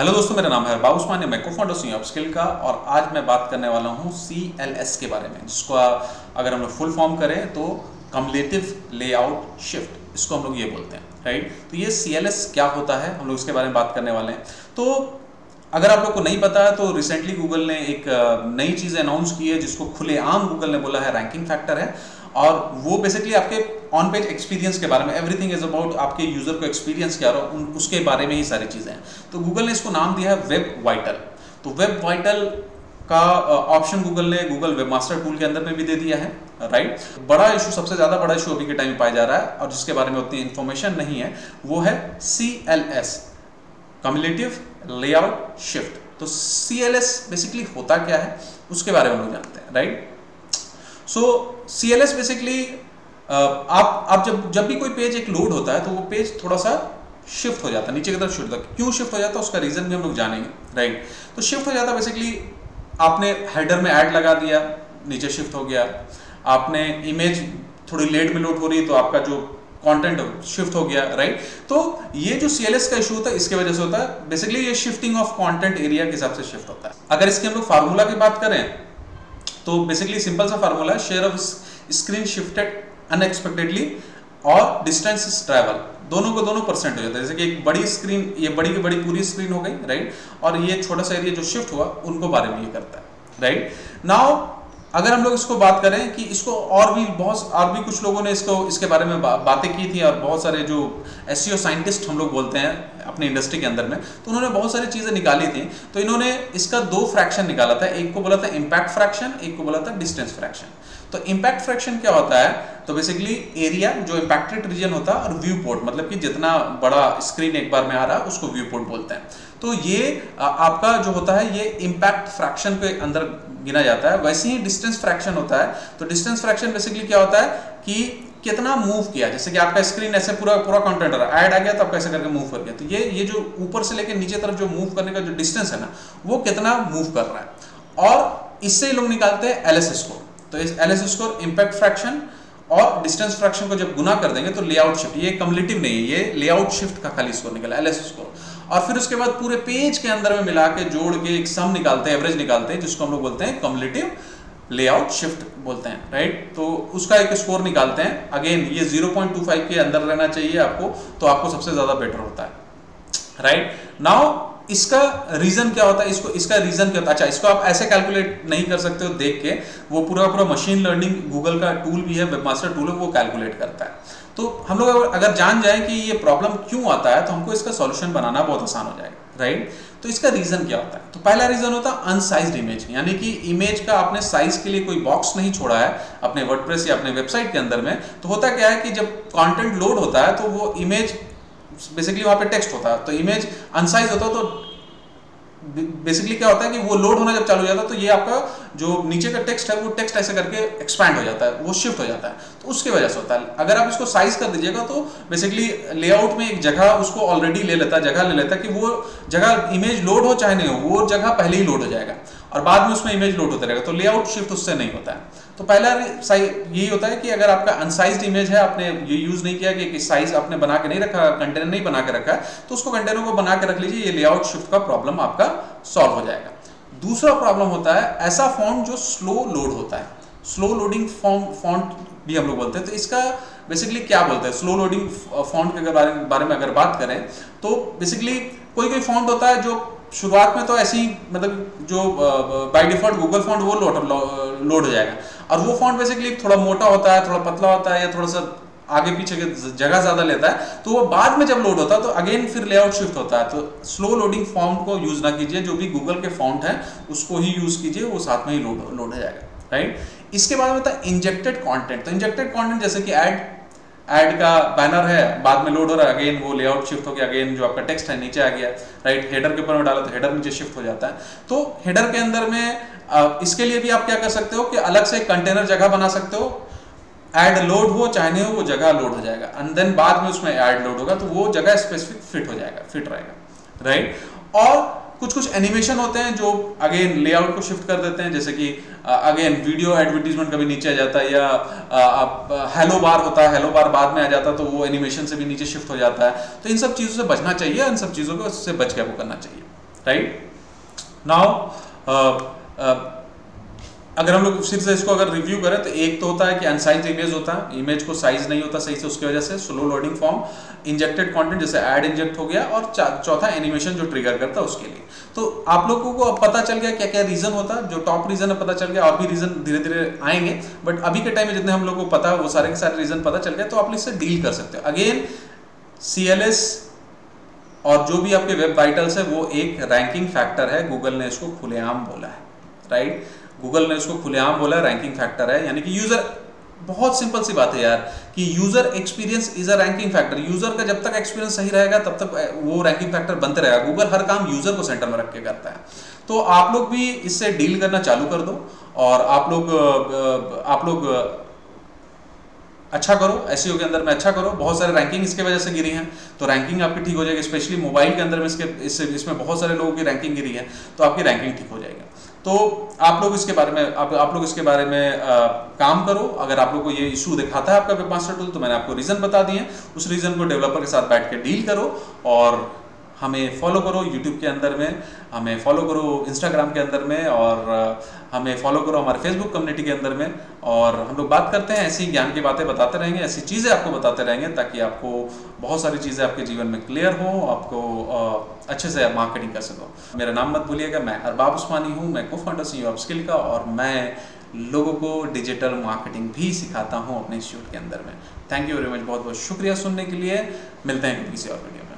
Hello दोस्तों, मेरा नाम है बाबू उस्मान मैं को फाउंडर सी अपस्किल का और आज मैं बात करने वाला हूँ सी एल एस के बारे में, जिसको अगर हम लोग फुल फॉर्म करें तो कम्युलेटिव लेआउट शिफ्ट इसको हम लोग ये बोलते हैं राइट तो ये सी एल एस क्या होता है, हम लोग इसके बारे में बात करने वाले हैं। तो अगर आप लोग को नहीं पता है तो रिसेंटली गूगल ने एक नई चीज़ अनाउंस की है, जिसको खुलेआम गूगल ने बोला है रैंकिंग फैक्टर है। और वो बेसिकली आपके ऑन पेज एक्सपीरियंस के बारे में एवरीथिंग इज़ अबाउट आपके यूज़र को एक्सपीरियंस क्या रहा उन, उसके बारे में ही सारी चीज़ें हैं। तो गूगल ने इसको नाम दिया है वेब वाइटल तो वेब वाइटल का ऑप्शन गूगल ने गूगल वेब मास्टर टूल के अंदर में भी दे दिया है राइट बड़ा इशू सबसे ज़्यादा बड़ा इशू अभी के टाइम पाया जा रहा है और जिसके बारे में उतनी इन्फॉर्मेशन नहीं है, वो है C L S cumulative layout shift तो सी एल एस बेसिकली होता क्या है, उसके बारे में लोग जानते हैं right so C L S basically आप आप जब जब भी कोई पेज एक लोड होता है तो वो पेज थोड़ा सा शिफ्ट हो जाता है, नीचे की तरफ़ शिफ्ट होता क्यों शिफ्ट हो जाता है, उसका रीजन भी हम लोग जानेंगे राइट तो शिफ्ट हो जाता है बेसिकली आपने हेडर में ऐड लगा दिया, नीचे शिफ्ट हो गया। आपने इमेज थोड़ी लेट में लोड हो रही है तो आपका जो कंटेंट शिफ्ट हो गया राइट तो ये जो सीएलएस का इशू होता है, इसके वजह से होता है बेसिकली ये शिफ्टिंग ऑफ़ कंटेंट एरिया के हिसाब से शिफ्ट होता है। अगर इसके हम लोग फार्मूला की बात करें तो बेसिकली सिंपल सा फार्मूला है share of screen shifted unexpectedly और डिस्टेंस ट्रैवल दोनों को दोनों परसेंट हो जाता है। जैसे कि एक बड़ी स्क्रीन ये बड़ी की बड़ी पूरी स्क्रीन हो गई राइट और ये छोटा सा एरिया जो शिफ्ट हुआ, उनको बारे में ये करता है राइट नाउ अगर हम लोग इसको बात करें कि इसको और भी बहुत और भी कुछ लोगों ने इसको इसके बारे में बा, बातें की थी और बहुत सारे जो एस साइंटिस्ट हम लोग बोलते हैं अपनी इंडस्ट्री के अंदर में तो उन्होंने बहुत सारी चीज़ें निकाली थी। तो इन्होंने इसका दो फ्रैक्शन निकाला था। एक को बोला था इम्पैक्ट फ्रैक्शन एक को बोला था डिस्टेंस फ्रैक्शन तो इम्पैक्ट फ्रैक्शन क्या होता है? तो बेसिकली एरिया जो इम्पैक्टेड रीजन होता है और व्यू पोर्ट मतलब कि जितना बड़ा स्क्रीन एक बार में आ रहा है, उसको व्यू पोर्ट बोलते हैं। तो ये आपका जो होता है, ये इम्पैक्ट फ्रैक्शन के अंदर गिना जाता है। वैसे ही डिस्टेंस फ्रैक्शन होता है। तो डिस्टेंस फ्रैक्शन बेसिकली क्या होता है कि कितना मूव किया। जैसे कि आपका स्क्रीन ऐसे पूरा पूरा कंटेंट रहा ऐड आ गया तो आप कैसे करके मूव कर गया। तो ये ये जो ऊपर से लेकर नीचे तरफ़ जो मूव करने का जो डिस्टेंस है ना, वो कितना मूव कर रहा है। और इससे लोग निकालते हैं एल स्कोर तो इस L S score impact fraction और डिस्टेंस फ्रैक्शन को जब गुना कर देंगे तो लेआउट शिफ्ट ये कम्युलेटिव नहीं है, ये लेआउट शिफ्ट का खाली स्कोर निकला एल स्कोर और फिर उसके बाद पूरे पेज के अंदर में मिला के जोड़ के एक सम निकालते हैं एवरेज निकालते हैं, जिसको हम लोग बोलते हैं कम्युलेटिव लेआउट शिफ्ट बोलते हैं राइट तो उसका एक स्कोर निकालते हैं। अगेन ये 0.25 के अंदर रहना चाहिए आपको तो आपको सबसे ज़्यादा बेटर होता है राइट नाउ इसका रीजन क्या होता है? इसको, इसका रीजन क्या होता है? अच्छा इसको आप ऐसे कैलकुलेट नहीं कर सकते हो देख के। वो पूरा पूरा मशीन लर्निंग गूगल का टूल भी है वेबमास्टर टूल है, वो कैलकुलेट करता है। तो हम लोग अगर जान जाए कि ये प्रॉब्लम क्यों आता है तो हमको इसका सॉल्यूशन बनाना बहुत आसान हो जाएगा राइट तो इसका रीजन क्या होता है? तो पहला रीजन होता है अनसाइज इमेज यानी कि इमेज का आपने साइज़ के लिए कोई बॉक्स नहीं छोड़ा है, अपने वर्डप्रेस या अपने वेबसाइट के अंदर में तो होता क्या है कि जब कंटेंट लोड होता है तो वो इमेज बेसिकली वहाँ पे टेक्स्ट होता है। तो इमेज अनसाइज होता है तो बेसिकली क्या होता है कि वो लोड होना जब चालू हो जाता है तो ये आपका जो नीचे का टेक्स्ट है, वो टेक्स्ट ऐसे करके एक्सपैंड हो जाता है, वो शिफ्ट हो जाता है। तो उसकी वजह से होता है। अगर आप इसको साइज़ कर दीजिएगा तो बेसिकली लेआउट में एक जगह उसको ऑलरेडी ले लेता है जगह ले लेता है कि वो जगह इमेज लोड हो चाहे नहीं हो, वो जगह पहले ही लोड हो जाएगा। और बाद में उसमें इमेज लोड होता रहेगा तो लेआउट शिफ्ट उससे नहीं होता है। तो पहला यही होता है कि अगर आपका अनसाइज इमेज है आपने ये यूज़ नहीं किया कि साइज़ आपने बना के नहीं रखा कंटेनर नहीं बना के रखा है तो उसको कंटेनर को बना के रख लीजिए ये लेआउट शिफ्ट का प्रॉब्लम आपका सॉल्व हो जाएगा। दूसरा प्रॉब्लम होता है ऐसा फॉन्ट जो स्लो लोड होता है। स्लो लोडिंग फॉन्ट भी हम लोग बोलते हैं तो इसका बेसिकली क्या बोलते हैं? स्लो लोडिंग फॉन्ट के बारे, बारे में अगर बात करें तो बेसिकली कोई कोई फॉन्ट होता है जो शुरुआत में तो ऐसे मतलब जो बाय डिफ़ॉल्ट गूगल फॉन्ट वो लोड लोड हो जाएगा। और वो फॉन्ट बेसिकली थोड़ा मोटा होता है, थोड़ा पतला होता है या थोड़ा सा आगे पीछे के जगह ज़्यादा लेता है तो वो बाद में जब लोड होता है तो अगेन फिर लेआउट शिफ्ट होता है। तो स्लो लोडिंग फॉन्ट को यूज़ ना कीजिए, जो भी गूगल के फॉन्ट है, उसको ही यूज़ कीजिए, वो साथ में ही लोड लोड हो जाएगा। राइट इसके बाद होता है इंजेक्टेड कॉन्टेंट तो इंजेक्टेड कॉन्टेंट जैसे कि एड एड का बैनर है, बाद में लोड हो रहा है अगेन वो लेआउट शिफ्ट हो गया अगेन जो आपका टेक्स्ट है नीचे आ गया राइट हेडर के ऊपर में डाला तो हेडर नीचे शिफ्ट हो जाता है। तो हेडर के अंदर में इसके लिए भी आप क्या कर सकते हो कि अलग से कंटेनर जगह बना सकते हो। एड लोड हो, चाहे नहीं हो, वो जगह लोड हो जाएगा। एंड देन बाद में उसमें एड लोड होगा तो वो जगह स्पेसिफिक फिट हो जाएगा फिट रहेगा राइट और कुछ कुछ एनिमेशन होते हैं जो अगेन लेआउट को शिफ्ट कर देते हैं, जैसे कि अगेन वीडियो एडवर्टीजमेंट कभी नीचे आ जाता है या आप हेलो बार होता है हेलो बार बाद में आ जाता है तो वो एनिमेशन से भी नीचे शिफ्ट हो जाता है। तो इन सब चीज़ों से बचना चाहिए इन सब चीज़ों को उससे बच के आपको करना चाहिए। राइट नाउ अगर हम लोग फिर से इसको अगर रिव्यू करें तो एक तो होता है कि अनसाइज इमेज होता है इमेज को साइज़ नहीं होता सही से उसकी वजह से slow loading form injected content जैसे ऐड इंजेक्ट हो गया, और चौथा एनिमेशन जो ट्रिगर करता है उसके लिए। तो आप लोगों को अब पता चल गया क्या क्या रीजन होता है, जो टॉप रीजन है पता चल गया, और भी रीजन धीरे धीरे आएँगे बट अभी के टाइम में जितने हम लोग को पता है, वो सारे के सारे रीजन पता चल गया तो आप इससे डील कर सकते हो। अगेन सीएलएस और जो भी आपके वेब वाइटल्स है, वो एक रैंकिंग फैक्टर है गूगल ने इसको खुलेआम बोला है राइट गूगल ने उसको खुलेआम बोला रैंकिंग फैक्टर है। यानी कि यूज़र बहुत सिंपल सी बात है यार, कि user experience is a ranking factor user का जब तक एक्सपीरियंस सही रहेगा, तब तक वो रैंकिंग फैक्टर बनते रहेगा। गूगल हर काम यूज़र को सेंटर में रख के करता है। तो आप लोग भी इससे डील करना चालू कर दो, और आप लोग आप लोग अच्छा करो। एस के अंदर में अच्छा करो। बहुत सारे रैंकिंग इसके वजह से गिरी हैं। तो रैंकिंग आपकी ठीक हो जाएगी स्पेशली मोबाइल के अंदर में इसके इसमें बहुत सारे लोगों की रैंकिंग गिरी है। तो आपकी रैंकिंग ठीक हो जाएगी। तो आप लोग इसके बारे में आप, आप लोग इसके बारे में आ, काम करो। अगर आप लोग को ये इशू दिखाता है आपका वेब मास्टर टूल तो मैंने आपको रीज़न बता दिए उस रीज़न को डेवलपर के साथ बैठ के डील करो और हमें फॉलो करो यूट्यूब के अंदर में, हमें फॉलो करो इंस्टाग्राम के अंदर में, और हमें फॉलो करो हमारे फेसबुक कम्युनिटी के अंदर में, और हम लोग बात करते हैं, ऐसी ज्ञान की बातें बताते रहेंगे, ऐसी चीज़ें आपको बताते रहेंगे, ताकि आपको बहुत सारी चीज़ें आपके जीवन में क्लियर हो, आपको अच्छे से मार्केटिंग कर सको। मेरा नाम मत भूलिएगा, मैं अरबाब उस्मानी हूँ, मैं को फाउंडर सी ऑफ़ स्किल का, और मैं लोगों को डिजिटल मार्केटिंग भी सिखाता हूँ अपने इंस्टीट्यूट के अंदर में। थैंक यू वेरी मच बहुत बहुत शुक्रिया सुनने के लिए। मिलते हैं किसी और वीडियो